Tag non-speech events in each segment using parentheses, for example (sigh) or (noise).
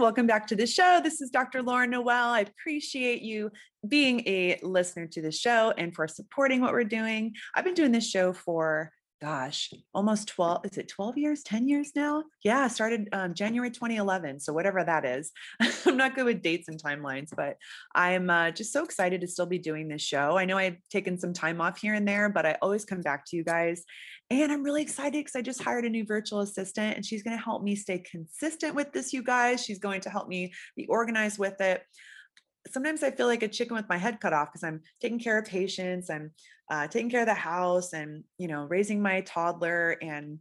Welcome back to the show. This is Dr. Lauren Noel. I appreciate you being a listener to the show and for supporting what we're doing. I've been doing this show for gosh, almost 12, is it 12 years, 10 years now? Yeah, started um, January 2011. So whatever that is. (laughs) I'm not good with dates and timelines, but I'm uh, just so excited to still be doing this show. I know I've taken some time off here and there, but I always come back to you guys. And I'm really excited because I just hired a new virtual assistant and she's going to help me stay consistent with this, you guys. She's going to help me be organized with it sometimes I feel like a chicken with my head cut off because I'm taking care of patients, I'm uh, taking care of the house, and you know, raising my toddler and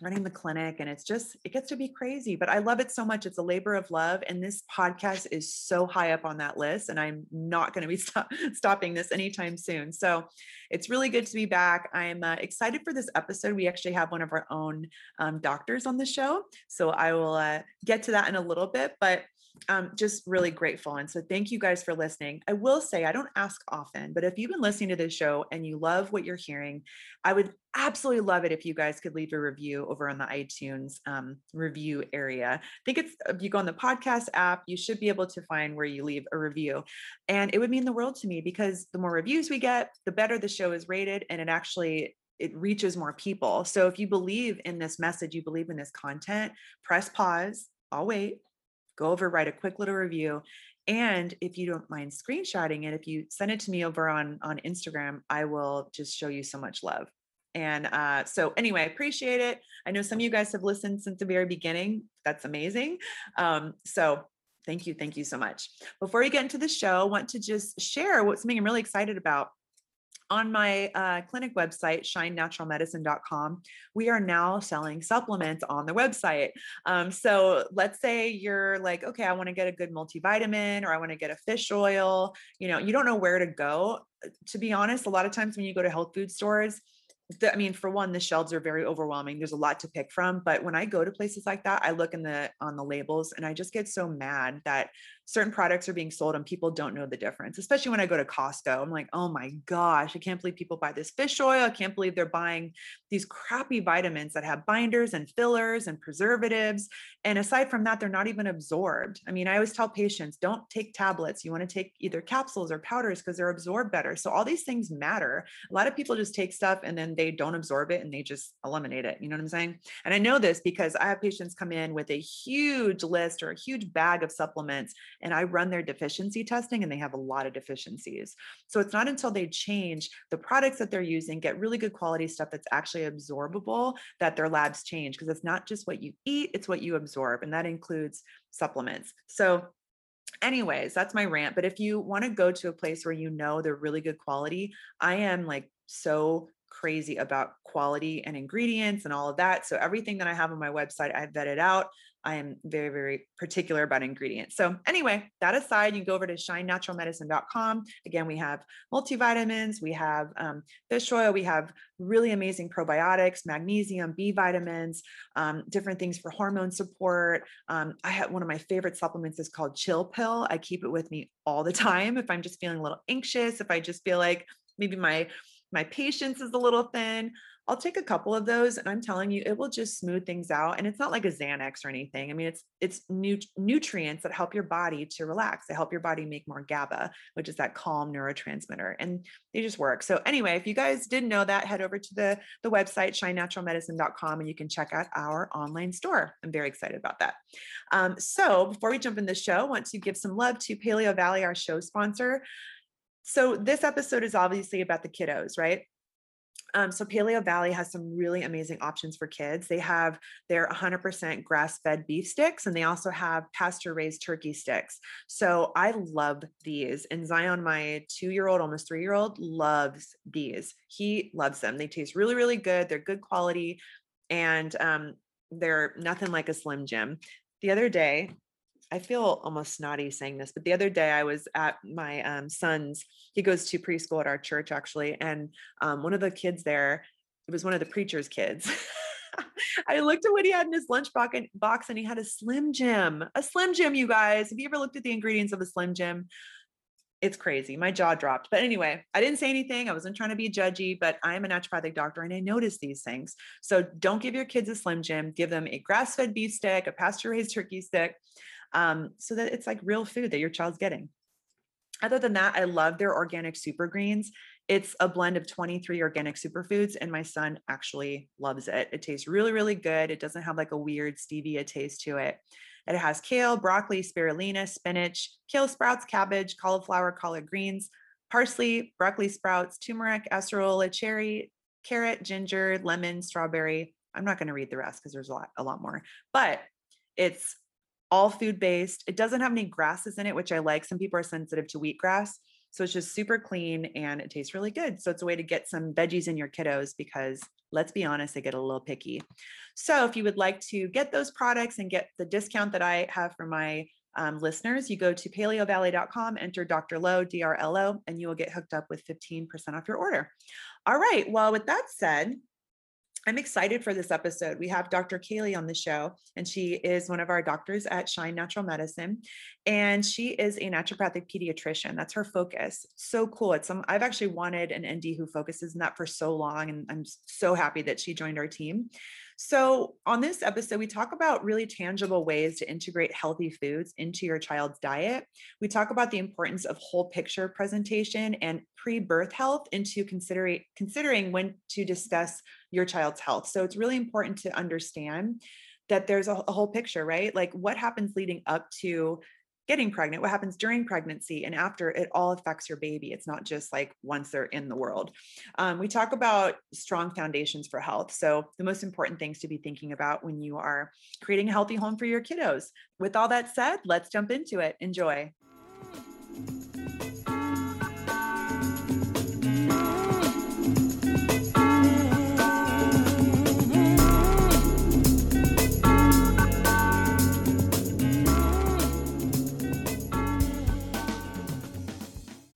running the clinic and it's just it gets to be crazy but i love it so much it's a labor of love and this podcast is so high up on that list and i'm not going to be (laughs) stop, stopping this anytime soon so it's really good to be back i'm uh, excited for this episode we actually have one of our own um, doctors on the show so i will uh, get to that in a little bit but um, just really grateful. And so thank you guys for listening. I will say, I don't ask often, but if you've been listening to this show and you love what you're hearing, I would absolutely love it if you guys could leave a review over on the iTunes um, review area. I think it's, if you go on the podcast app, you should be able to find where you leave a review. And it would mean the world to me because the more reviews we get, the better the show is rated. And it actually it reaches more people. So if you believe in this message, you believe in this content, press pause. I'll wait go over, write a quick little review. And if you don't mind screenshotting it, if you send it to me over on, on Instagram, I will just show you so much love. And uh, so, anyway, I appreciate it. I know some of you guys have listened since the very beginning. That's amazing. Um, so, thank you. Thank you so much. Before we get into the show, I want to just share what something I'm really excited about on my uh, clinic website, shinenaturalmedicine.com, we are now selling supplements on the website. Um, so let's say you're like, okay, I want to get a good multivitamin or I want to get a fish oil. You know, you don't know where to go. To be honest, a lot of times when you go to health food stores, the, I mean, for one, the shelves are very overwhelming. There's a lot to pick from. But when I go to places like that, I look in the on the labels and I just get so mad that certain products are being sold and people don't know the difference, especially when I go to Costco. I'm like, oh my gosh, I can't believe people buy this fish oil. I can't believe they're buying these crappy vitamins that have binders and fillers and preservatives. And aside from that, they're not even absorbed. I mean, I always tell patients don't take tablets. You want to take either capsules or powders because they're absorbed better. So all these things matter. A lot of people just take stuff and then they don't absorb it and they just eliminate it. You know what I'm saying? And I know this because I have patients come in with a huge list or a huge bag of supplements and I run their deficiency testing and they have a lot of deficiencies. So it's not until they change the products that they're using, get really good quality stuff that's actually absorbable, that their labs change because it's not just what you eat, it's what you absorb. And that includes supplements. So anyways that's my rant but if you want to go to a place where you know they're really good quality i am like so crazy about quality and ingredients and all of that so everything that i have on my website i've vetted out I am very, very particular about ingredients. So, anyway, that aside, you can go over to shinenaturalmedicine.com. Again, we have multivitamins, we have um, fish oil, we have really amazing probiotics, magnesium, B vitamins, um, different things for hormone support. Um, I have one of my favorite supplements is called Chill Pill. I keep it with me all the (laughs) time if I'm just feeling a little anxious, if I just feel like maybe my my patience is a little thin. I'll take a couple of those and I'm telling you, it will just smooth things out. And it's not like a Xanax or anything. I mean, it's it's nu- nutrients that help your body to relax. They help your body make more GABA, which is that calm neurotransmitter. And they just work. So anyway, if you guys didn't know that, head over to the, the website, shinenaturalmedicine.com, and you can check out our online store. I'm very excited about that. Um, so before we jump in the show, I want to give some love to Paleo Valley, our show sponsor. So this episode is obviously about the kiddos, right? Um, so Paleo Valley has some really amazing options for kids. They have their 100% grass-fed beef sticks, and they also have pasture-raised turkey sticks. So I love these. And Zion, my two-year-old, almost three-year-old, loves these. He loves them. They taste really, really good. They're good quality, and um, they're nothing like a Slim Jim. The other day, I feel almost snotty saying this, but the other day I was at my um, son's, he goes to preschool at our church actually. And um, one of the kids there, it was one of the preacher's kids. (laughs) I looked at what he had in his lunch box and he had a Slim Jim, a Slim Jim, you guys. Have you ever looked at the ingredients of a Slim Jim? It's crazy. My jaw dropped. But anyway, I didn't say anything. I wasn't trying to be judgy, but I am a naturopathic doctor and I notice these things. So don't give your kids a Slim Jim. Give them a grass fed beef stick, a pasture raised turkey stick um, so that it's like real food that your child's getting. Other than that, I love their organic super greens. It's a blend of 23 organic superfoods, and my son actually loves it. It tastes really, really good. It doesn't have like a weird stevia taste to it. It has kale, broccoli, spirulina, spinach, kale sprouts, cabbage, cauliflower, collard greens, parsley, broccoli sprouts, turmeric, acerola, cherry, carrot, ginger, lemon, strawberry. I'm not going to read the rest because there's a lot, a lot more, but it's all food based. It doesn't have any grasses in it, which I like. Some people are sensitive to wheatgrass. So it's just super clean and it tastes really good. So it's a way to get some veggies in your kiddos because let's be honest, they get a little picky. So if you would like to get those products and get the discount that I have for my um, listeners, you go to paleovalley.com, enter Dr. Lo, DRLO, and you will get hooked up with 15% off your order. All right. Well, with that said, I'm excited for this episode. We have Dr. Kaylee on the show, and she is one of our doctors at Shine Natural Medicine. And she is a naturopathic pediatrician. That's her focus. So cool. It's some I've actually wanted an ND who focuses in that for so long. And I'm so happy that she joined our team. So, on this episode, we talk about really tangible ways to integrate healthy foods into your child's diet. We talk about the importance of whole picture presentation and pre birth health into considering, considering when to discuss your child's health. So, it's really important to understand that there's a, a whole picture, right? Like what happens leading up to getting pregnant, what happens during pregnancy and after, it all affects your baby. It's not just like once they're in the world. Um, we talk about strong foundations for health. So, the most important things to be thinking about when you are creating a healthy home for your kiddos. With all that said, let's jump into it. Enjoy.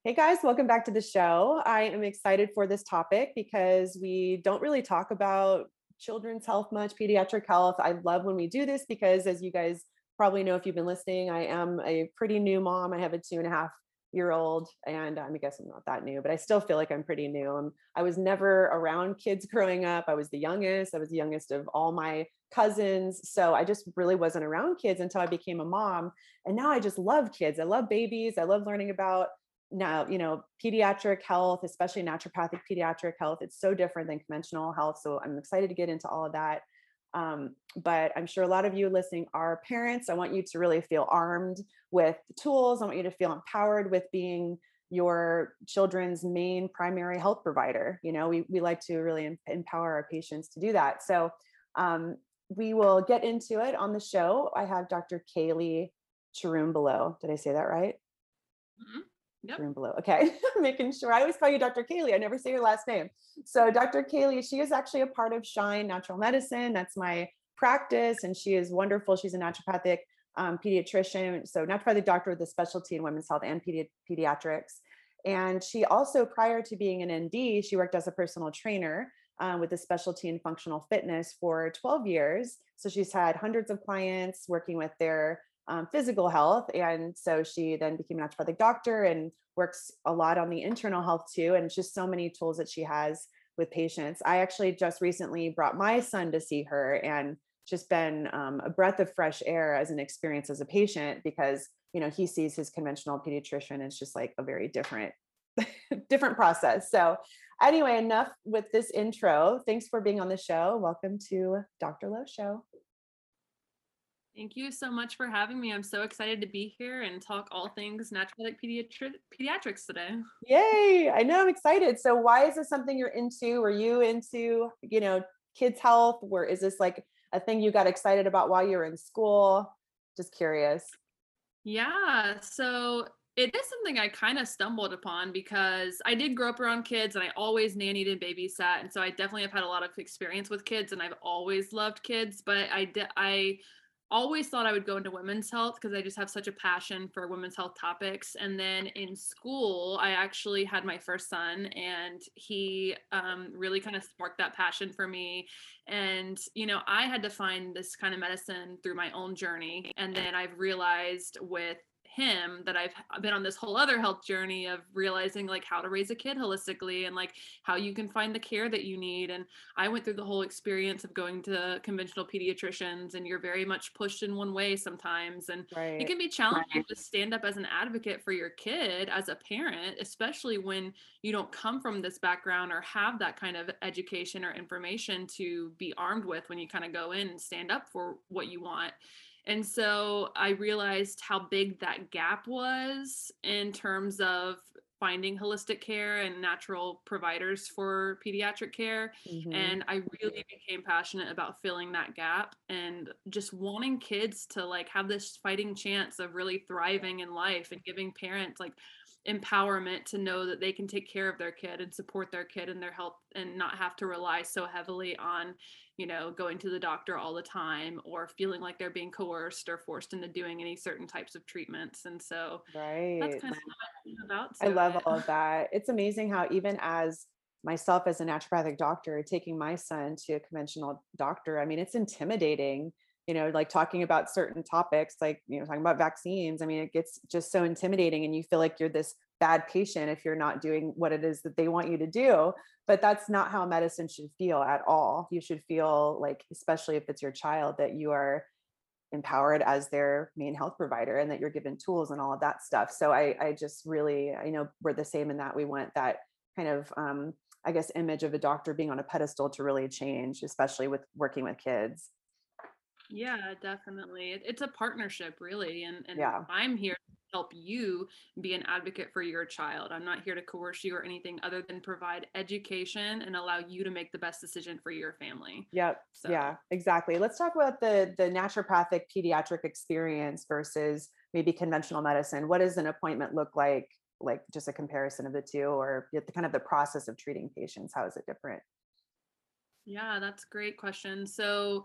Hey guys, welcome back to the show. I am excited for this topic because we don't really talk about children's health much, pediatric health. I love when we do this because, as you guys probably know if you've been listening, I am a pretty new mom. I have a two and a half year old, and I guess I'm not that new, but I still feel like I'm pretty new. I'm, I was never around kids (laughs) growing up. I was the youngest. I was the youngest of all my cousins. So I just really wasn't around kids until I became a mom. And now I just love kids. I love babies. I love learning about now you know pediatric health especially naturopathic pediatric health it's so different than conventional health so i'm excited to get into all of that. Um, but i'm sure a lot of you listening are parents i want you to really feel armed with tools i want you to feel empowered with being your children's main primary health provider you know we, we like to really empower our patients to do that. So um, we will get into it on the show. I have dr kaylee Charoon below. Did i say that right? Mm-hmm. Yep. Room below. Okay. (laughs) Making sure. I always call you Dr. Kaylee. I never say your last name. So Dr. Kaylee, she is actually a part of Shine Natural Medicine. That's my practice. And she is wonderful. She's a naturopathic um, pediatrician. So naturopathic doctor with a specialty in women's health and pedi- pediatrics. And she also, prior to being an ND, she worked as a personal trainer um, with a specialty in functional fitness for 12 years. So she's had hundreds of clients working with their um, physical health. And so she then became a naturopathic doctor and works a lot on the internal health too. And just so many tools that she has with patients. I actually just recently brought my son to see her and just been um, a breath of fresh air as an experience as a patient because you know he sees his conventional pediatrician it's just like a very different (laughs) different process so anyway enough with this intro thanks for being on the show welcome to dr lo show Thank you so much for having me. I'm so excited to be here and talk all things naturopathic pediatri- pediatrics today. Yay! I know I'm excited. So, why is this something you're into? Were you into, you know, kids' health? Or is this like a thing you got excited about while you were in school? Just curious. Yeah. So, it is something I kind of stumbled upon because I did grow up around kids and I always nannied and babysat. And so I definitely have had a lot of experience with kids and I've always loved kids, but I did, I, always thought I would go into women's health because I just have such a passion for women's health topics. And then in school, I actually had my first son, and he um, really kind of sparked that passion for me. And, you know, I had to find this kind of medicine through my own journey. And then I've realized with him that I've been on this whole other health journey of realizing like how to raise a kid holistically and like how you can find the care that you need. And I went through the whole experience of going to conventional pediatricians and you're very much pushed in one way sometimes. And right. it can be challenging right. to stand up as an advocate for your kid as a parent, especially when you don't come from this background or have that kind of education or information to be armed with when you kind of go in and stand up for what you want. And so I realized how big that gap was in terms of finding holistic care and natural providers for pediatric care. Mm-hmm. And I really became passionate about filling that gap and just wanting kids to like have this fighting chance of really thriving in life and giving parents like empowerment to know that they can take care of their kid and support their kid and their health and not have to rely so heavily on you know going to the doctor all the time or feeling like they're being coerced or forced into doing any certain types of treatments. And so right. that's kind of about. I love it. all of that. It's amazing how even as myself as a naturopathic doctor taking my son to a conventional doctor i mean it's intimidating you know like talking about certain topics like you know talking about vaccines i mean it gets just so intimidating and you feel like you're this bad patient if you're not doing what it is that they want you to do but that's not how medicine should feel at all. You should feel like especially if it's your child that you are empowered as their main health provider and that you're given tools and all of that stuff. So i i just really i know we're the same in that we want that kind of um i guess image of a doctor being on a pedestal to really change especially with working with kids yeah, definitely. It's a partnership, really. And, and yeah. I'm here to help you be an advocate for your child. I'm not here to coerce you or anything other than provide education and allow you to make the best decision for your family. Yep. So. Yeah, exactly. Let's talk about the the naturopathic pediatric experience versus maybe conventional medicine. What does an appointment look like? Like just a comparison of the two, or the kind of the process of treating patients. How is it different? Yeah, that's a great question. So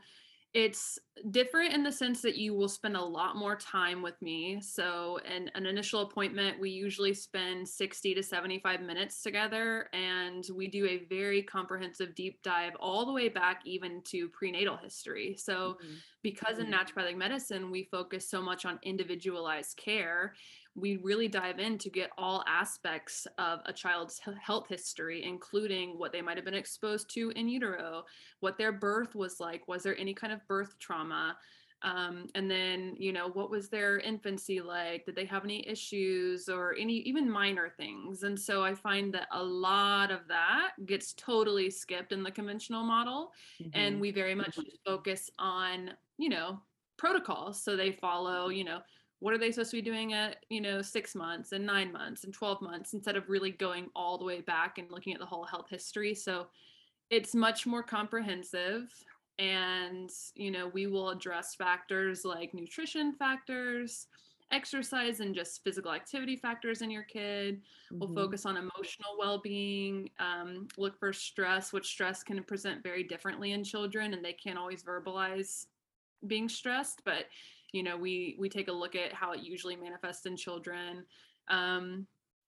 it's different in the sense that you will spend a lot more time with me. So, in an initial appointment, we usually spend 60 to 75 minutes together, and we do a very comprehensive deep dive all the way back even to prenatal history. So, mm-hmm. because in mm-hmm. naturopathic medicine, we focus so much on individualized care, we really dive in to get all aspects of a child's health history, including what they might have been exposed to in utero, what their birth was like, was there any kind of birth trauma, um, and then you know what was their infancy like? Did they have any issues or any even minor things? And so i find that a lot of that gets totally skipped in the conventional model. Mm-hmm. and we very much focus on you know protocols so they follow you know what are they supposed to be doing at you know six months and nine months and 12 months instead of really going all the way back and looking at the whole health history so it's much more comprehensive and you know we will address factors like nutrition factors exercise and just physical activity factors in your kid mm-hmm. we'll focus on emotional well-being um, look for stress which stress can present very differently in children and they can't always verbalize being stressed but you know we we take a look at how it usually manifests in children. Um,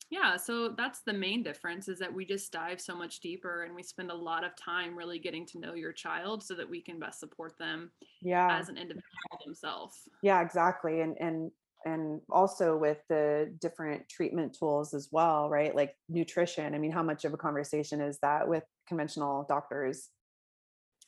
yeah so that's the main difference is that we just dive so much deeper and we spend a lot of time really getting to know your child so that we can best support them yeah. as an individual themselves. Yeah exactly and and and also with the different treatment tools as well right? Like nutrition i mean how much of a conversation is that with conventional doctors?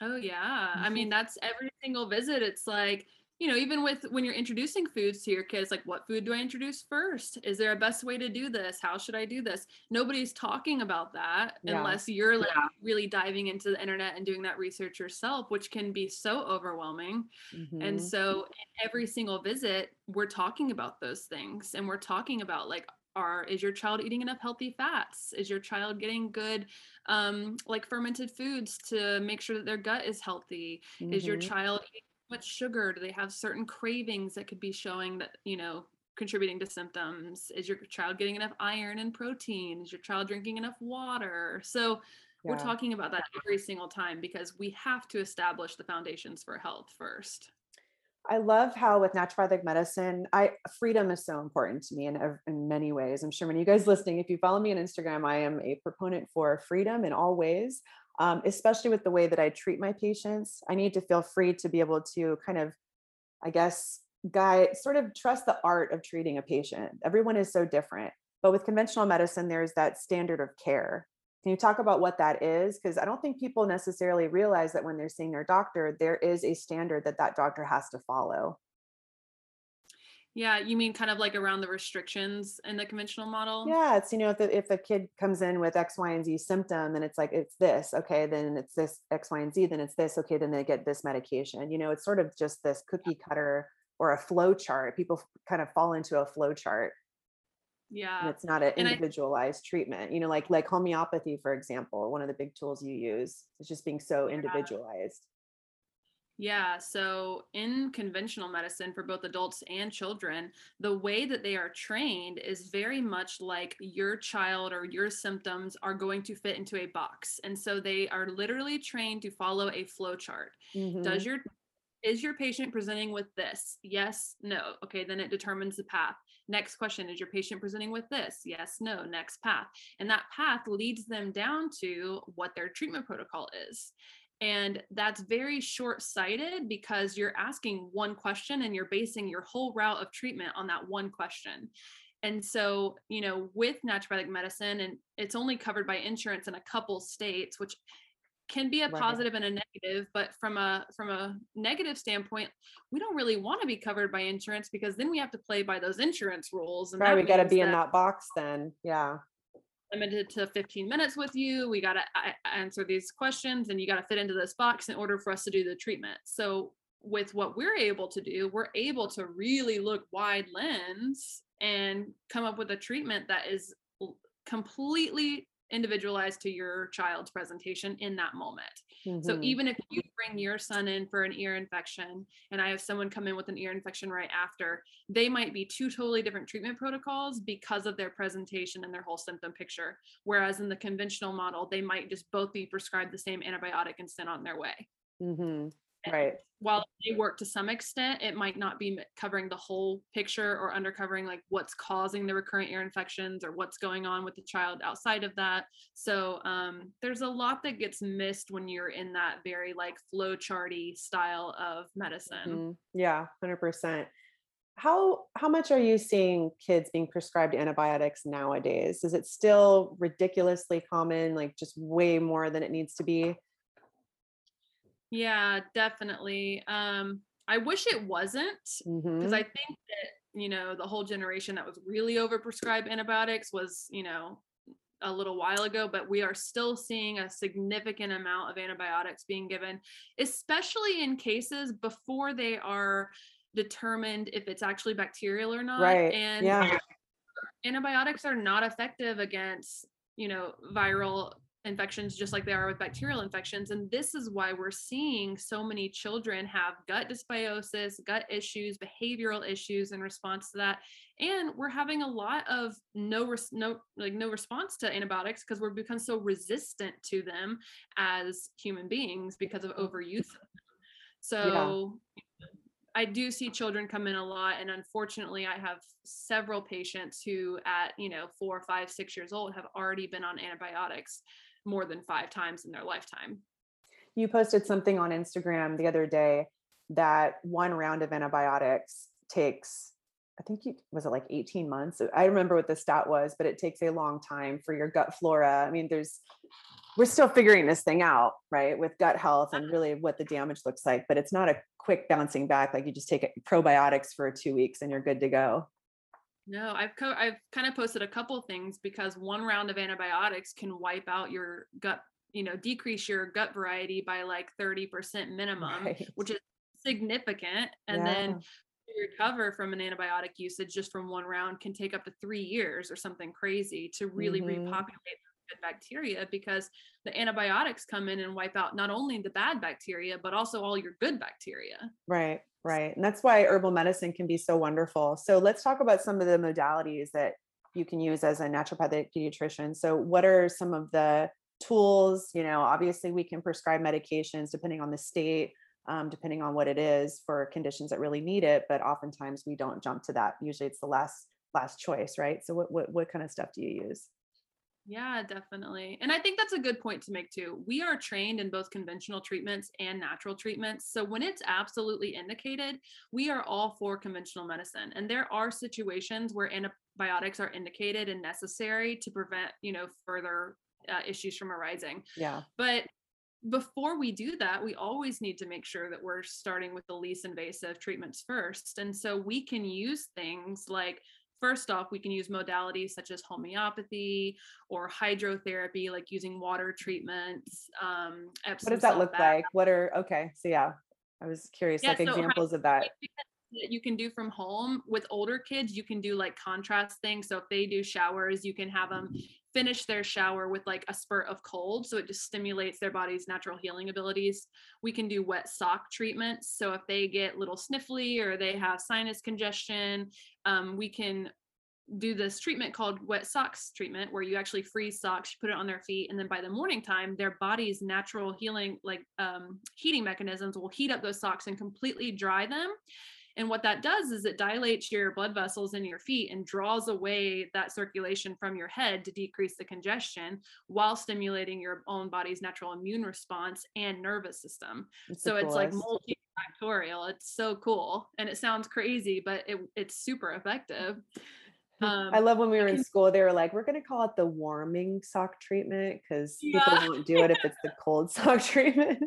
Oh yeah i (laughs) mean that's every single visit it's like you know, even with when you're introducing foods to your kids, like what food do I introduce first? Is there a best way to do this? How should I do this? Nobody's talking about that yeah. unless you're like yeah. really diving into the internet and doing that research yourself, which can be so overwhelming. Mm-hmm. And so every single visit, we're talking about those things and we're talking about like are is your child eating enough healthy fats is your child getting good um like fermented foods to make sure that their gut is healthy mm-hmm. is your mm-hmm. child eating much sugar? Do they have certain cravings that could be showing that, you know, contributing to symptoms? Is your child getting enough iron and protein? Is your child drinking enough water? So yeah. we're talking about that every single time because we have to establish the foundations for health first. I love how with naturopathic medicine, I freedom is so important to me in, in many ways. I'm sure many of you guys listening, if you follow me on Instagram, I am a proponent for freedom in all ways um, especially with the way that I treat my patients. I need to feel free to be able to kind of, I guess, guide, sort of trust the art of treating a patient. Everyone is so different. But with conventional medicine, there's that standard of care. Can you talk about what that is? Because I don't think people necessarily realize that when they're seeing their doctor, there is a standard that that doctor has to follow. Yeah, you mean kind of like around the restrictions in the conventional model? Yeah, it's you know if the if the kid comes in with X, Y, and Z symptom, then it's like it's this, okay, then it's this X, Y, and Z, then it's this, okay, then they get this medication. You know, it's sort of just this cookie cutter or a flow chart. People kind of fall into a flow chart. Yeah. And it's not an individualized I, treatment. You know, like like homeopathy, for example, one of the big tools you use is just being so yeah. individualized. Yeah, so in conventional medicine for both adults and children, the way that they are trained is very much like your child or your symptoms are going to fit into a box. And so they are literally trained to follow a flow chart. Mm-hmm. Does your is your patient presenting with this? Yes, no. Okay, then it determines the path. Next question Is your patient presenting with this? Yes, no. Next path. And that path leads them down to what their treatment protocol is. And that's very short sighted because you're asking one question and you're basing your whole route of treatment on that one question. And so, you know, with naturopathic medicine, and it's only covered by insurance in a couple states, which can be a positive and a negative but from a from a negative standpoint we don't really want to be covered by insurance because then we have to play by those insurance rules and right we got to be that, in that box then yeah limited to 15 minutes with you. We got to answer these questions and you got to fit into this box in order for us to do the treatment. So, with what we're able to do, we're able to really look wide lens and come up with a treatment that is completely individualized to your child's presentation in that moment. Mm-hmm. So even if you bring your son in for an ear infection and I have someone come in with an ear infection right after, they might be two totally different treatment protocols because of their presentation and their whole symptom picture. Whereas in the conventional model, they might just both be prescribed the same antibiotic and sent on their way. Mm-hmm right. while they work to some extent it might not be covering the whole picture or undercovering like what's causing the recurrent ear infections or what's going on with the child outside of that. So um, there's a lot that gets missed when you're in that very like flow charty style of medicine. Mm-hmm. yeah 100% how how much are you seeing kids being prescribed antibiotics nowadays? Is it still ridiculously common like just way more than it needs to be yeah, definitely. Um, I wish it wasn't because mm-hmm. I think that you know the whole generation that was really overprescribed antibiotics was you know a little while ago, but we are still seeing a significant amount of antibiotics being given, especially in cases before they are determined if it's actually bacterial or not. Right. And yeah. antibiotics are not effective against you know viral infections just like they are with bacterial infections and this is why we're seeing so many children have gut dysbiosis gut issues behavioral issues in response to that. And we're having a lot of no res- no like no response to antibiotics because we've become so resistant to them as human beings because of overuse so yeah. I do see children come in a lot, and unfortunately, I have several patients who, at you know, four, five, six years old, have already been on antibiotics more than five times in their lifetime. You posted something on Instagram the other day that one round of antibiotics takes, I think you was it like 18 months? I remember what the stat was, but it takes a long time for your gut flora. I mean, there's we're still figuring this thing out, right? With gut health and uh-huh. really what the damage looks like, but it's not a quick bouncing back. Like you just take probiotics for two weeks and you're good to go. No, I've co- I've kind of posted a couple things because one round of antibiotics can wipe out your gut, you know, decrease your gut variety by like 30% (laughs) minimum, right. which is significant. And yeah. then recover from an antibiotic usage just from one round can take up to three years or something crazy to really mm-hmm. repopulate good bacteria because the antibiotics come in and wipe out not only the bad bacteria but also all your good bacteria right right and that's why herbal medicine can be so wonderful. So let's talk about some of the modalities that you can use as a naturopathic pediatrician. So what are some of the tools? You know obviously we can prescribe medications depending on the state um, depending on what it is for conditions that really need it but oftentimes we don't jump to that. Usually it's the last last choice right? So what what, what kind of stuff do you use yeah, definitely. And I think that's a good point to make too. We are trained in both conventional treatments and natural treatments. So when it's absolutely indicated, we are all for conventional medicine. And there are situations where antibiotics are indicated and necessary to prevent, you know, further uh, issues from arising. Yeah. But before we do that, we always need to make sure that we're starting with the least invasive treatments first. And so we can use things like first off, we can use modalities such as homeopathy or hydrotherapy, like using water treatments. Um, what does that look bath. like? What are, okay, so yeah, I was curious, yeah, like so examples of that. That you can do from home with older kids, you can do like contrast things. So if they do showers, you can have them finish their shower with like a spurt of cold. So it just stimulates their body's natural healing abilities. We can do wet sock treatments. So if they get little sniffly or they have sinus congestion, um, we can do this treatment called wet socks treatment where you actually freeze socks you put it on their feet and then by the morning time their body's natural healing like um, heating mechanisms will heat up those socks and completely dry them and what that does is it dilates your blood vessels in your feet and draws away that circulation from your head to decrease the congestion while stimulating your own body's natural immune response and nervous system. It's so it's like multifactorial. It's so cool. And it sounds crazy, but it, it's super effective. (laughs) Um, I love when we were in school, they were like, we're going to call it the warming sock treatment because yeah. people won't do it if it's the cold (laughs) sock treatment.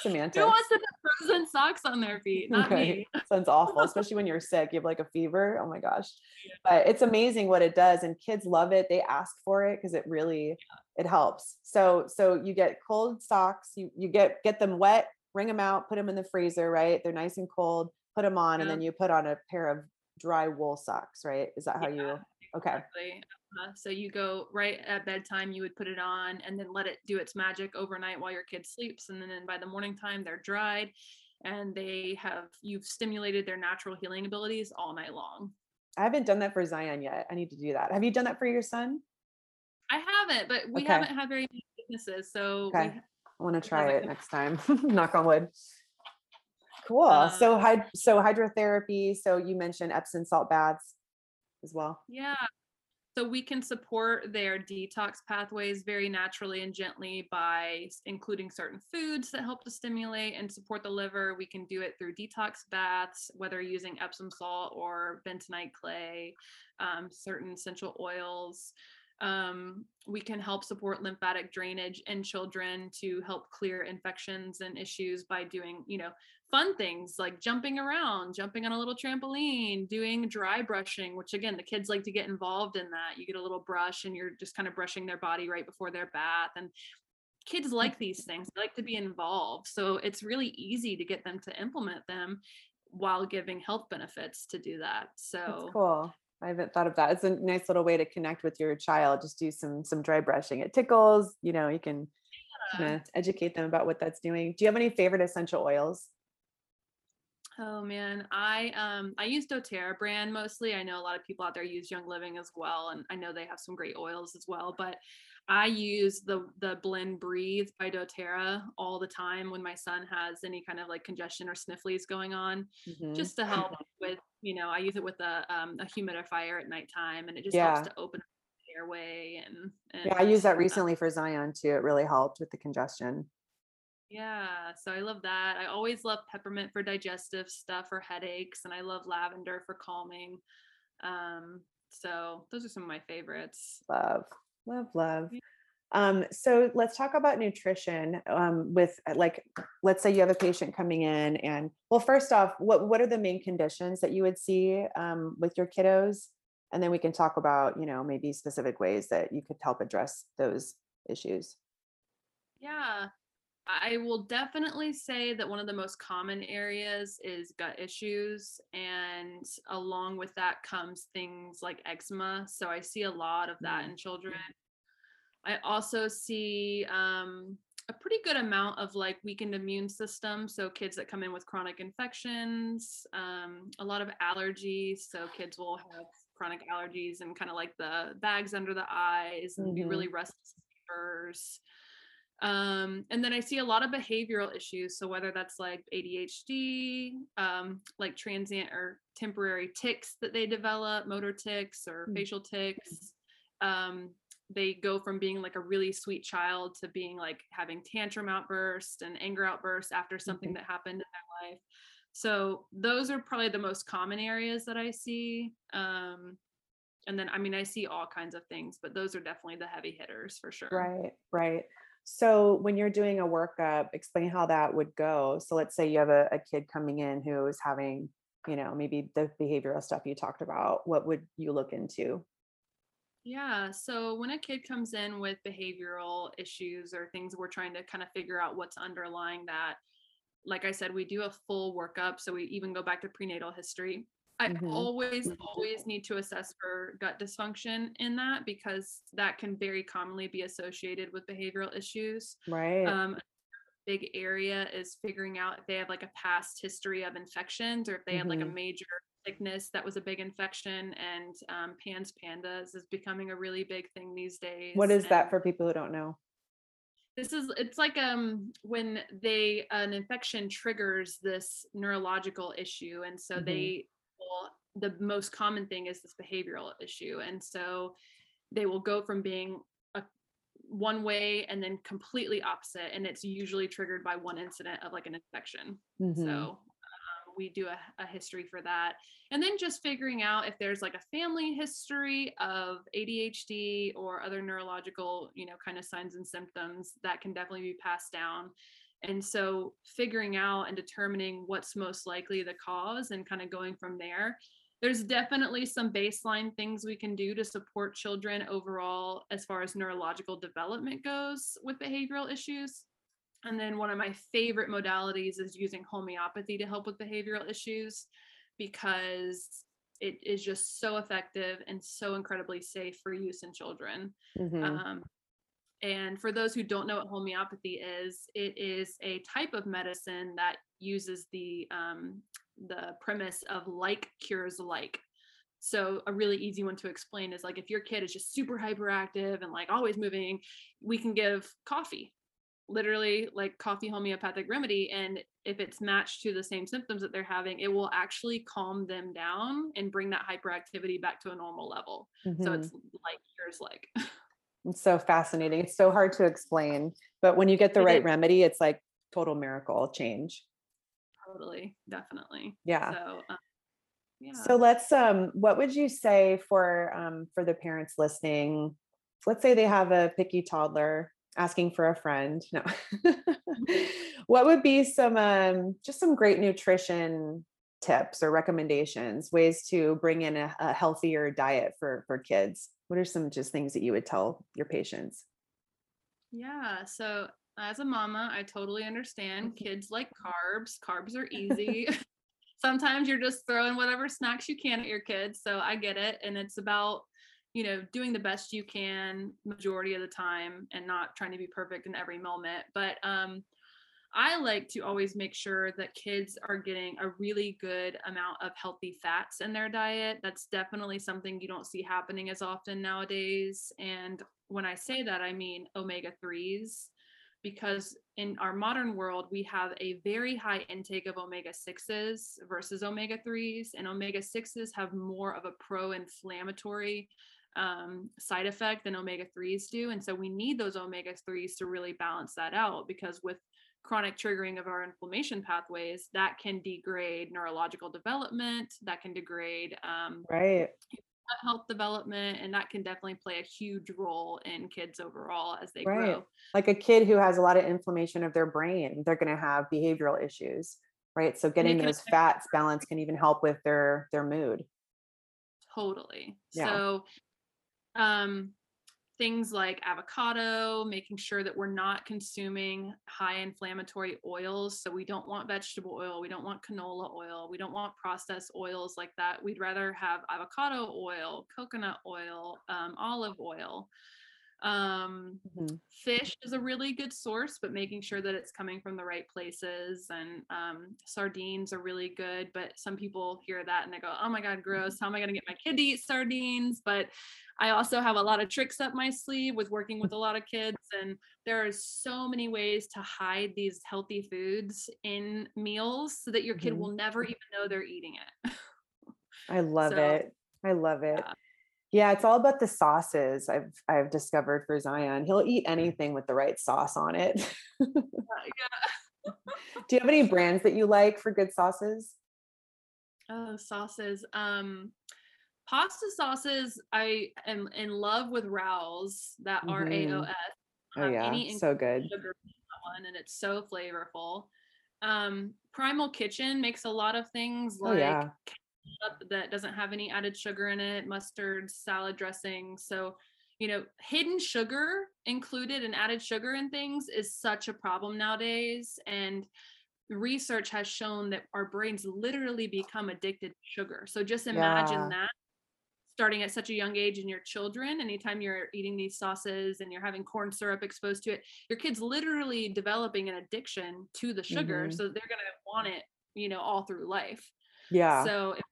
Samantha. Who wants to put frozen socks on their feet? (laughs) Not me. Sounds awful, especially when you're sick. You have like a fever. Oh my gosh. But it's amazing what it does. And kids love it. They ask for it because it really it helps. So so you get cold socks, you you get get them wet, wring them out, put them in the freezer, right? They're nice and cold, put them on, yeah. and then you put on a pair of dry wool socks, right? Is that how yeah, you okay? Exactly. So you go right at bedtime, you would put it on and then let it do its magic overnight while your kid sleeps. And then by the morning time, they're dried and they have, you've stimulated their natural healing abilities all night long. I haven't done that for Zion yet. I need to do that. Have you done that for your son? I haven't, but we okay. haven't had very many weaknesses. So okay. We, I want to try it next time. (laughs) Knock on wood. Cool. Um, so, hyd- so hydrotherapy. So you mentioned Epsom salt baths as well. Yeah. So we can support their detox pathways very naturally and gently by including certain foods that help to stimulate and support the liver. We can do it through detox baths, whether using Epsom salt or bentonite clay, um, certain essential oils. Um, we can help support lymphatic drainage in children to help clear infections and issues by doing, you know, fun things like jumping around, jumping on a little trampoline, doing dry brushing, which again, the kids like to get involved in that. You get a little brush and you're just kind of brushing their body right before their bath. And kids like these things, they like to be involved. So it's really easy to get them to implement them while giving health benefits to do that. So That's cool. I haven't thought of that. It's a nice little way to connect with your child. Just do some some dry brushing. It tickles, you know, you can yeah. educate them about what that's doing. Do you have any favorite essential oils? Oh man, I um I use doTERRA brand mostly. I know a lot of people out there use Young Living as well, and I know they have some great oils as well. But I use the the blend Breathe by doTERRA all the time when my son has any kind of like congestion or snifflies going on, Mhm. just to help with you know I use it with a um a humidifier at nighttime, and it just Yeah. helps to open up the airway and and Yeah, I used that recently for Zion too. It really helped with the congestion. Yeah, so I love that. I always love peppermint for digestive stuff or headaches, and I love lavender for calming. Um, so those are some of my favorites. Love, love, love. Um, so let's talk about nutrition. Um, with uh, like, let's say you have a patient coming in, and well, first off, what what are the main conditions that you would see um, with your kiddos, and then we can talk about you know maybe specific ways that you could help address those issues. Yeah, I will definitely say that one of the most common areas is gut issues. And along with that comes things like eczema. So I see a lot of that Mm. in children. I also see um, a pretty good amount of like weakened immune system. So kids that come in with chronic infections, um, a lot of allergies. So kids will have chronic allergies and kind of like the bags under the eyes and be Mhm. really restless fevers. Um, and then I see a lot of behavioral issues. So whether that's like ADHD, um, like transient or temporary tics that they develop, motor tics or Mm. facial tics. Um, they go from being like a really sweet child to being like having tantrum outbursts and anger outbursts after something Mhm. that happened in their life. So those are probably the most common areas that I see. Um, and then I mean I see all kinds of things, but those are definitely the heavy hitters for sure. Right, right. So when you're doing a workup, explain how that would go. So let's say you have a, a kid coming in who is having, you know, maybe the behavioral stuff you talked about. What would you look into? Yeah. So when a kid comes in with behavioral issues or things we're trying to kind of figure out what's underlying that, like I said, we do a full workup. So we even go back to prenatal history. I Mhm. always, always need to assess for gut dysfunction in that because that can very commonly be associated with behavioral issues. Right. Um, big area is figuring out if they have like a past history of infections or if they had like a Mhm. major sickness that was a big infection. And um, PANS PANDAS is becoming a really big thing these days. what is that for people who don't know? This is it's like um when they an infection triggers this neurological issue, and so Mhm. they the most common thing is this behavioral issue, and so they will go from being a one way and then completely opposite and it's usually triggered by one incident of like an infection. Mhm. so um, we do a, a history for that. And then just figuring out if there's like a family history of adhd or other neurological you know kind of signs and symptoms that can definitely be passed down. And so figuring out and determining what's most likely the cause and kind of going from there there's definitely some baseline things we can do to support children overall as far as neurological development goes with behavioral issues. And then one of my favorite modalities is using homeopathy to help with behavioral issues because it is just so effective and so incredibly safe for use in children. Mhm. Um, and for those who don't know what homeopathy is, it is a type of medicine that uses the um, the premise of like cures like. So a really easy one to explain is like if your kid is just super hyperactive and like always moving, we can give coffee, literally like coffee homeopathic remedy, and if it's matched to the same symptoms that they're having, it will actually calm them down and bring that hyperactivity back to a normal level. So Mhm. it's like cures like. It's so fascinating. It's so hard to explain, but when you get the It right is. remedy, it's like total miracle change. Totally, definitely. Yeah. So, um, yeah. So let's um what would you say for um for the parents listening? Let's say they have a picky toddler asking for a friend. No. (laughs) what would be some um just some great nutrition tips or recommendations, ways to bring in a, a healthier diet for for kids? What are some just things that you would tell your patients? yeah. So, as a mama, I totally understand. Kids like carbs. Carbs are (laughs) easy. (laughs) Sometimes you're just throwing whatever snacks you can at your kids. So I get it. And it's about, you know, doing the best you can majority of the time and not trying to be perfect in every moment. But um I like to always make sure that kids are getting a really good amount of healthy fats in their diet. That's definitely something you don't see happening as often nowadays. And when I say that, I mean omega 3s, because in our modern world, we have a very high intake of omega 6s versus omega 3s, and omega 6s have more of a pro inflammatory um, side effect than omega 3s do. And so we need those omega 3s to really balance that out because with chronic triggering of our inflammation pathways that can degrade neurological development that can degrade um, right health development and that can definitely play a huge role in kids overall as they right. grow like a kid who has a lot of inflammation of their brain they're going to have behavioral issues right so getting those fats balance can even help with their their mood totally yeah. so um things like avocado, making sure that we're not consuming high inflammatory oils. So we don't want vegetable oil, we don't want canola oil, we don't want processed oils like that. We'd rather have avocado oil, coconut oil, um, olive oil. Um, mm-hmm. Fish is a really good source, but making sure that it's coming from the right places. And um, sardines are really good, but some people hear that and they go, "Oh my god, gross! How am I going to get my kid to eat sardines?" But I also have a lot of tricks up my sleeve with working with a lot of kids, and there are so many ways to hide these healthy foods in meals so that your kid mm-hmm. will never even know they're eating it. I (laughs) love so, it. I love it. Yeah. Yeah. it's all about the sauces. I've I've discovered for Zion. He'll eat anything with the right sauce on it. (laughs) yeah. (laughs) Do you have any brands that you like for good sauces? Oh, sauces. Um, pasta sauces i am in love with Rao's that mm-hmm. r-a-o-s oh yeah so good one and it's so flavorful um primal kitchen makes a lot of things like oh, yeah. That doesn't have any added sugar in it mustard salad dressing. So you know hidden sugar included and added sugar in things is such a problem nowadays. And research has shown that our brains literally become addicted to sugar. So just imagine yeah. that starting at such a young age in your children anytime you're eating these sauces and you're having corn syrup exposed to it your kids literally developing an addiction to the sugar. Mm-hmm. so they're going to want it you know all through life. Yeah. So if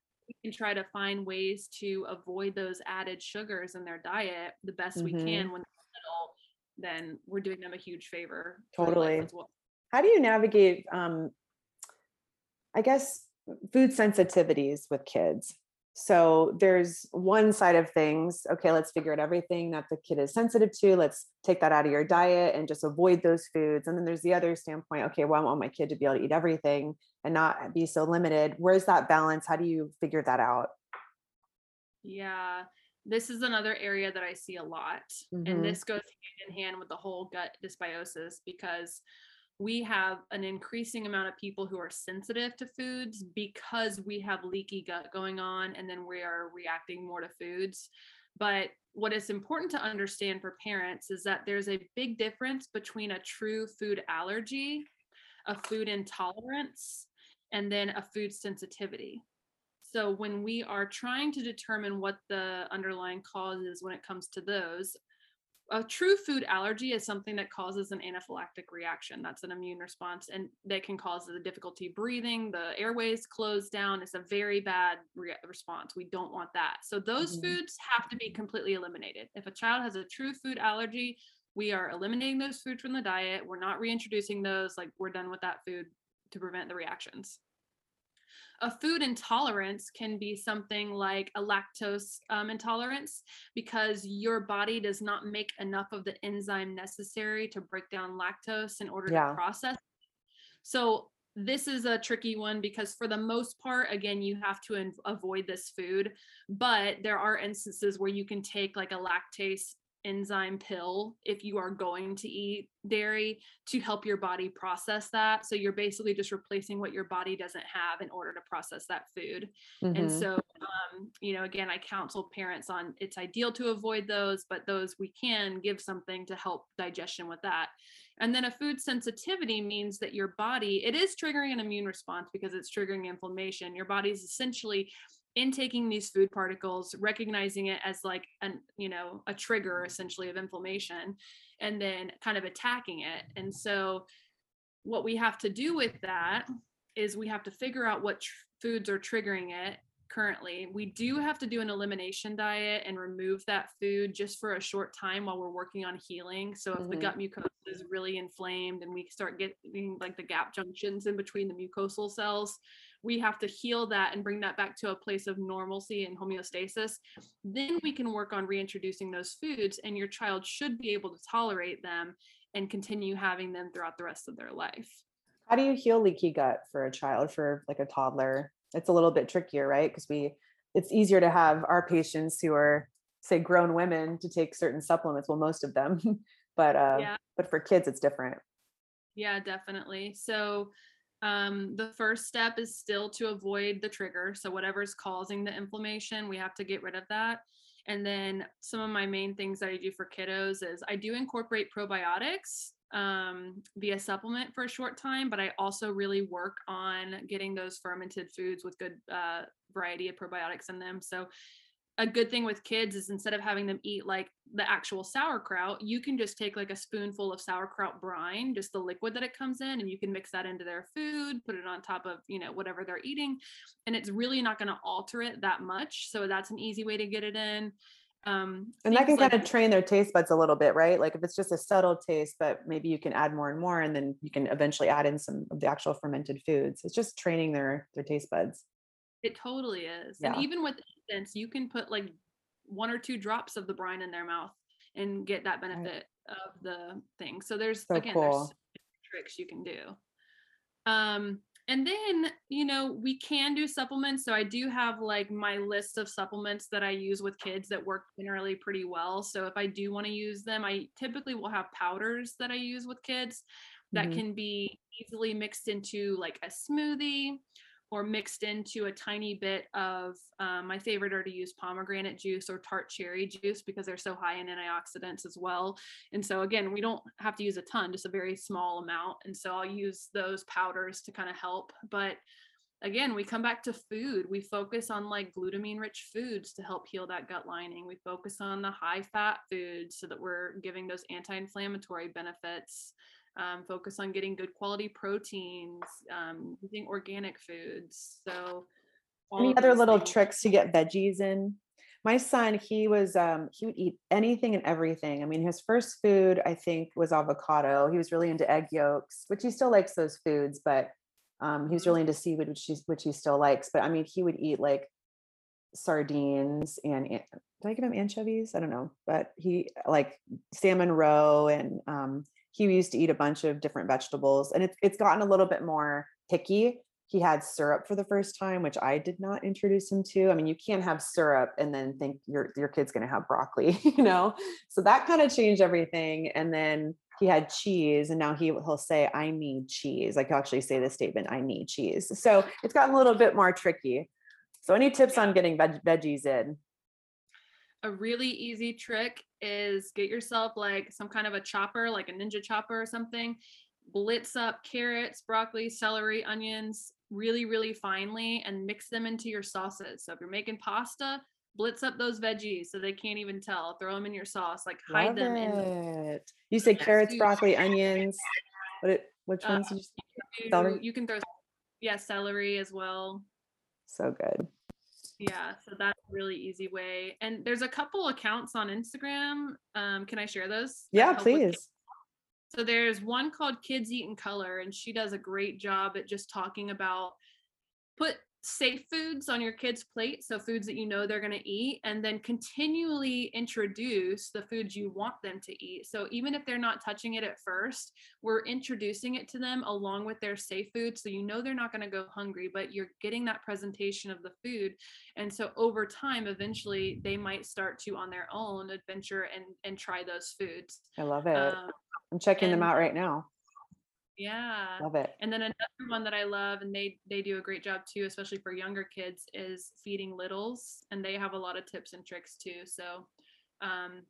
can try to find ways to avoid those added sugars in their diet the best mm-hmm. we can when they're little then we're doing them a huge favor totally well. how do you navigate um i guess food sensitivities with kids so there's one side of things. Okay, let's figure out everything that the kid is sensitive to. Let's take that out of your diet and just avoid those foods. And then there's the other standpoint. Okay, well, I want my kid to be able to eat everything and not be so limited. Where's that balance? How do you figure that out? Yeah, this is another area that I see a lot. Mm-hmm. And this goes hand in hand with the whole gut dysbiosis because we have an increasing amount of people who are sensitive to foods because we have leaky gut going on and then we are reacting more to foods. But what is important to understand for parents is that there's a big difference between a true food allergy, a food intolerance, and then a food sensitivity. So, when we are trying to determine what the underlying cause is when it comes to those, a true food allergy is something that causes an anaphylactic reaction. That's an immune response, and that can cause the difficulty breathing, the airways close down. It's a very bad re- response. We don't want that. So, those mm-hmm. foods have to be completely eliminated. If a child has a true food allergy, we are eliminating those foods from the diet. We're not reintroducing those. Like, we're done with that food to prevent the reactions. A food intolerance can be something like a lactose um, intolerance because your body does not make enough of the enzyme necessary to break down lactose in order yeah. to process. So this is a tricky one because for the most part again you have to in- avoid this food but there are instances where you can take like a lactase enzyme pill if you are going to eat dairy to help your body process that. So you're basically just replacing what your body doesn't have in order to process that food. Mm-hmm. And so, um, you know, again, I counsel parents on it's ideal to avoid those, but those we can give something to help digestion with that. And then a food sensitivity means that your body, it is triggering an immune response because it's triggering inflammation. Your body's essentially intaking these food particles recognizing it as like an you know a trigger essentially of inflammation and then kind of attacking it and so what we have to do with that is we have to figure out what tr- foods are triggering it currently. We do have to do an elimination diet and remove that food just for a short time while we're working on healing. So if mm-hmm. the gut mucosa is really inflamed and we start getting like the gap junctions in between the mucosal cells, we have to heal that and bring that back to a place of normalcy and homeostasis. Then we can work on reintroducing those foods, and your child should be able to tolerate them and continue having them throughout the rest of their life. How do you heal leaky gut for a child, for like a toddler? It's a little bit trickier, right? Because we, it's easier to have our patients who are, say, grown women to take certain supplements. Well, most of them, (laughs) but uh, yeah. but for kids, it's different. Yeah, definitely. So um, the first step is still to avoid the trigger. So whatever's causing the inflammation, we have to get rid of that. And then some of my main things that I do for kiddos is I do incorporate probiotics um, via supplement for a short time, but I also really work on getting those fermented foods with good uh, variety of probiotics in them. So a good thing with kids is instead of having them eat like the actual sauerkraut, you can just take like a spoonful of sauerkraut brine, just the liquid that it comes in, and you can mix that into their food, put it on top of, you know, whatever they're eating. And it's really not going to alter it that much. So that's an easy way to get it in. Um, and that can like, kind of train their taste buds a little bit, right? Like if it's just a subtle taste, but maybe you can add more and more, and then you can eventually add in some of the actual fermented foods. It's just training their their taste buds. It totally is. Yeah. And even with instance, you can put like one or two drops of the brine in their mouth and get that benefit right. of the thing. So there's so again, cool. there's tricks you can do. Um, and then, you know, we can do supplements. So I do have like my list of supplements that I use with kids that work generally pretty well. So if I do want to use them, I typically will have powders that I use with kids that mm-hmm. can be easily mixed into like a smoothie or mixed into a tiny bit of um, my favorite are to use pomegranate juice or tart cherry juice because they're so high in antioxidants as well. And so again we don't have to use a ton just a very small amount. And so i'll use those powders to kind of help. But again we come back to food. We focus on like glutamine rich foods to help heal that gut lining. We focus on the high fat foods so that we're giving those anti-inflammatory benefits um, focus on getting good quality proteins, um, using organic foods. So, any other little things. tricks to get veggies in? My son, he was um, he would eat anything and everything. I mean, his first food I think was avocado. He was really into egg yolks, which he still likes those foods, but um, he was really into seafood, which he, which he still likes. But I mean, he would eat like sardines and did I give him anchovies? I don't know, but he like salmon roe and um, he used to eat a bunch of different vegetables and it's it's gotten a little bit more picky. He had syrup for the first time which i did not introduce him to. I mean you can't have syrup and then think your your kid's going to have broccoli (laughs) you know? So that kind of changed everything and then he had cheese and now he he'll say i need cheese. Like he'll actually say the statement i need cheese. So it's gotten a little bit more tricky. So any tips on getting veg- veggies in? A really easy trick is get yourself like some kind of a chopper, like a ninja chopper or something. Blitz up carrots, broccoli, celery, onions really, really finely and mix them into your sauces. So if you're making pasta, blitz up those veggies so they can't even tell. Throw them in your sauce, like hide Love them in. You say carrots, broccoli, onions. What it, which uh, ones uh, you, you can throw yeah, celery as well. So good. Yeah, so that's a really easy way. And there's a couple accounts on Instagram. Um, can I share those? Yeah, please. So there's one called Kids Eat in Color, and she does a great job at just talking about put safe foods on your kids' plate, so foods that you know they're going to eat, and then continually introduce the foods you want them to eat. So even if they're not touching it at first, we're introducing it to them along with their safe food. So you know they're not going to go hungry, but you're getting that presentation of the food. And so over time, eventually they might start to on their own adventure and and try those foods. I love it. Um, I'm checking and, them out right now. Yeah. Love it. And then another one that I love and they they do a great job too, especially for younger kids, is feeding littles. And they have a lot of tips and tricks too. So um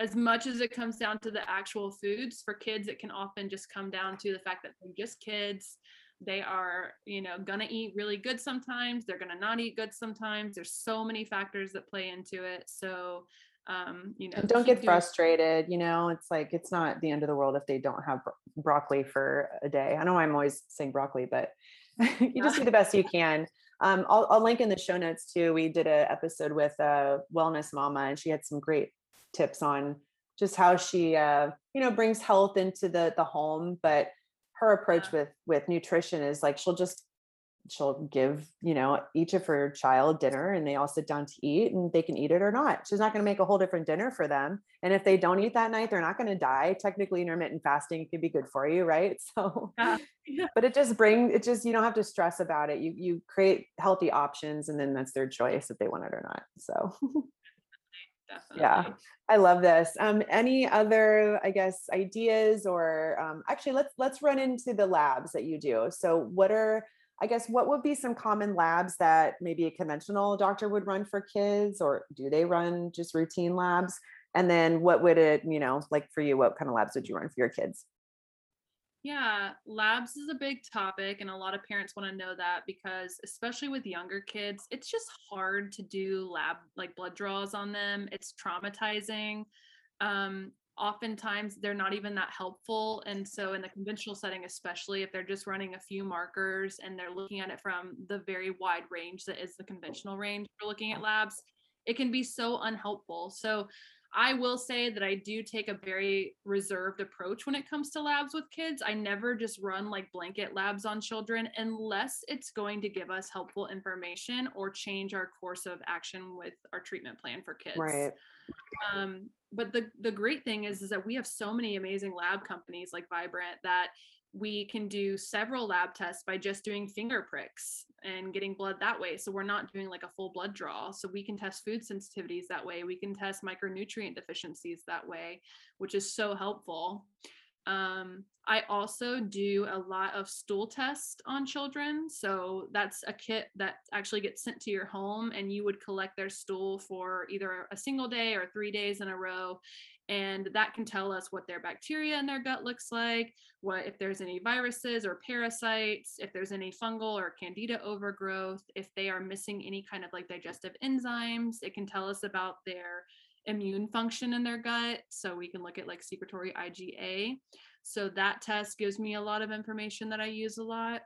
as much as it comes down to the actual foods for kids, it can often just come down to the fact that they're just kids. They are, you know, gonna eat really good sometimes. They're gonna not eat good sometimes. There's so many factors that play into it. So um, you know, And don't get frustrated, you know, it's like, it's not the end of the world if they don't have bro- broccoli for a day. I know I'm always saying broccoli, but (laughs) you just (laughs) do the best you can. Um, I'll, I'll link in the show notes too. We did a episode with a wellness mama and she had some great tips on just how she, uh, you know, brings health into the, the home, but her approach with, with nutrition is like, she'll just she'll give you know each of her child dinner and they all sit down to eat and they can eat it or not she's not going to make a whole different dinner for them and if they don't eat that night they're not going to die technically intermittent fasting can be good for you right (laughs) so Yeah. Yeah. but it just bring it just you don't have to stress about it you you create healthy options and then that's their choice if they want it or not so (laughs) Definitely. Yeah, I love this. Um, any other, I guess, ideas or um, actually, let's let's run into the labs that you do. So, what are, I guess, what would be some common labs that maybe a conventional doctor would run for kids, or do they run just routine labs? And then, what would it, you know, like for you, what kind of labs would you run for your kids? Yeah, labs is a big topic, and a lot of parents want to know that because, especially with younger kids, it's just hard to do lab like blood draws on them. It's traumatizing. Um, oftentimes, they're not even that helpful. And so, in the conventional setting, especially if they're just running a few markers and they're looking at it from the very wide range that is the conventional range for looking at labs, it can be so unhelpful. So, I will say that I do take a very reserved approach when it comes to labs with kids. I never just run like blanket labs on children unless it's going to give us helpful information or change our course of action with our treatment plan for kids. Right. Um, but the the great thing is is that we have so many amazing lab companies like Vibrant that we can do several lab tests by just doing finger pricks and getting blood that way. So we're not doing like a full blood draw. So we can test food sensitivities that way. We can test micronutrient deficiencies that way, which is so helpful. Um, I also do a lot of stool tests on children. So that's a kit that actually gets sent to your home, and you would collect their stool for either a single day or three days in a row. And that can tell us what their bacteria in their gut looks like, what if there's any viruses or parasites, if there's any fungal or candida overgrowth, if they are missing any kind of like digestive enzymes. It can tell us about their immune function in their gut. So we can look at like secretory IgA. So that test gives me a lot of information that I use a lot.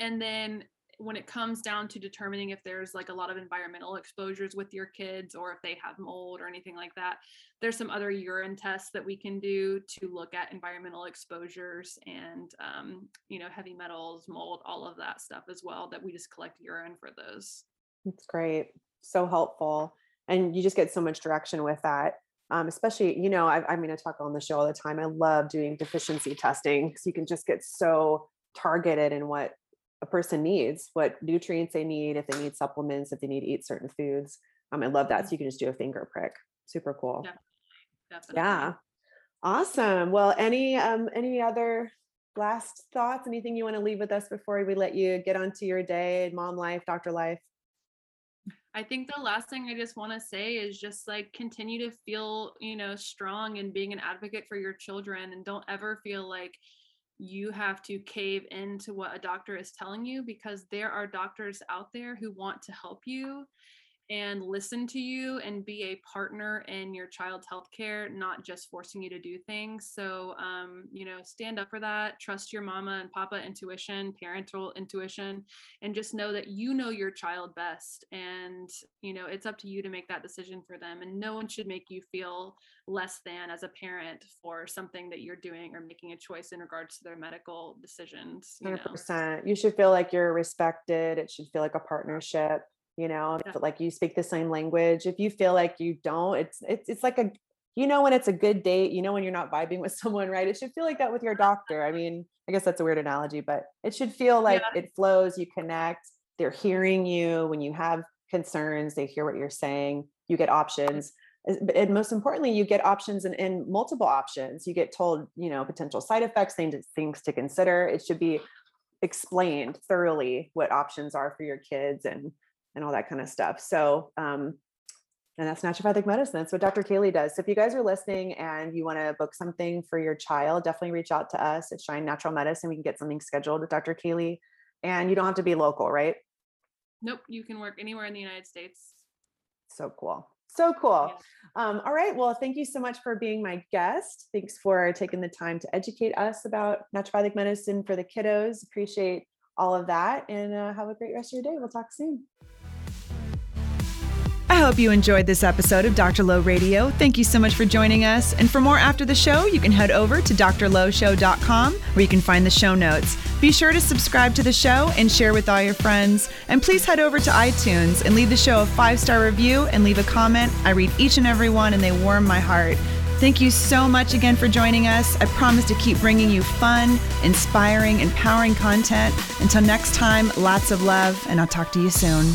And then when it comes down to determining if there's like a lot of environmental exposures with your kids or if they have mold or anything like that, there's some other urine tests that we can do to look at environmental exposures and, um, you know, heavy metals, mold, all of that stuff as well, that we just collect urine for those. It's great. So helpful. And you just get so much direction with that. Um, especially, you know, I, I mean, I talk on the show all the time. I love doing deficiency testing because you can just get so targeted in what a person needs, what nutrients they need, if they need supplements, if they need to eat certain foods. Um, I love that. So you can just do a finger prick. Super cool. Yeah. Definitely. Yeah. Awesome. Well, any um any other last thoughts? Anything you want to leave with us before we let you get onto your day, mom life, doctor life? I think the last thing I just want to say is just like continue to feel, you know, strong and being an advocate for your children and don't ever feel like you have to cave into what a doctor is telling you because there are doctors out there who want to help you and listen to you and be a partner in your child's healthcare, not just forcing you to do things. So, um, you know, stand up for that. Trust your mama and papa intuition, parental intuition, and just know that you know your child best. And, you know, it's up to you to make that decision for them. And no one should make you feel less than as a parent for something that you're doing or making a choice in regards to their medical decisions. You 100%. You should feel like you're respected. It should feel like a partnership. You know, Yeah. like you speak the same language. If you feel like you don't, it's it's it's like a you know when it's a good date, you know when you're not vibing with (laughs) someone, right? It should feel like that with your doctor. I mean, I guess that's a weird analogy, but it should feel like it flows, you connect, they're hearing you when you have concerns, they hear what you're saying, you get options. But- And most importantly, you get options and, and multiple options. You get told, you know, potential side effects, things, things to consider. It should be explained thoroughly what options are for your kids and and all that kind of stuff. So um, and that's naturopathic medicine. That's what Dr. Kaylee does. So if you guys are listening and you want to book something for your child, definitely reach out to us at Shine Natural Medicine. We can get something scheduled with Dr. Kaylee. And you don't have to be local, right? Nope, you can work anywhere in the United States. So cool. So cool. Um, all right. Well, thank you so much for being my guest. Thanks for taking the time to educate us about naturopathic medicine for the kiddos. Appreciate all of that and uh, have a great rest of your day. We'll talk soon. I hope you enjoyed this episode of Dr. Lo Radio. Thank you so much for joining us. And for more after the show, you can head over to drlowshow.com where you can find the show notes. Be sure to subscribe to the show and share with all your friends. And please head over to iTunes and leave the show a five star review and leave a comment. I read each and every one and they warm my heart. Thank you so much again for joining us. I promise to keep bringing you fun, inspiring, empowering content. Until next time, lots of love, and I'll talk to you soon.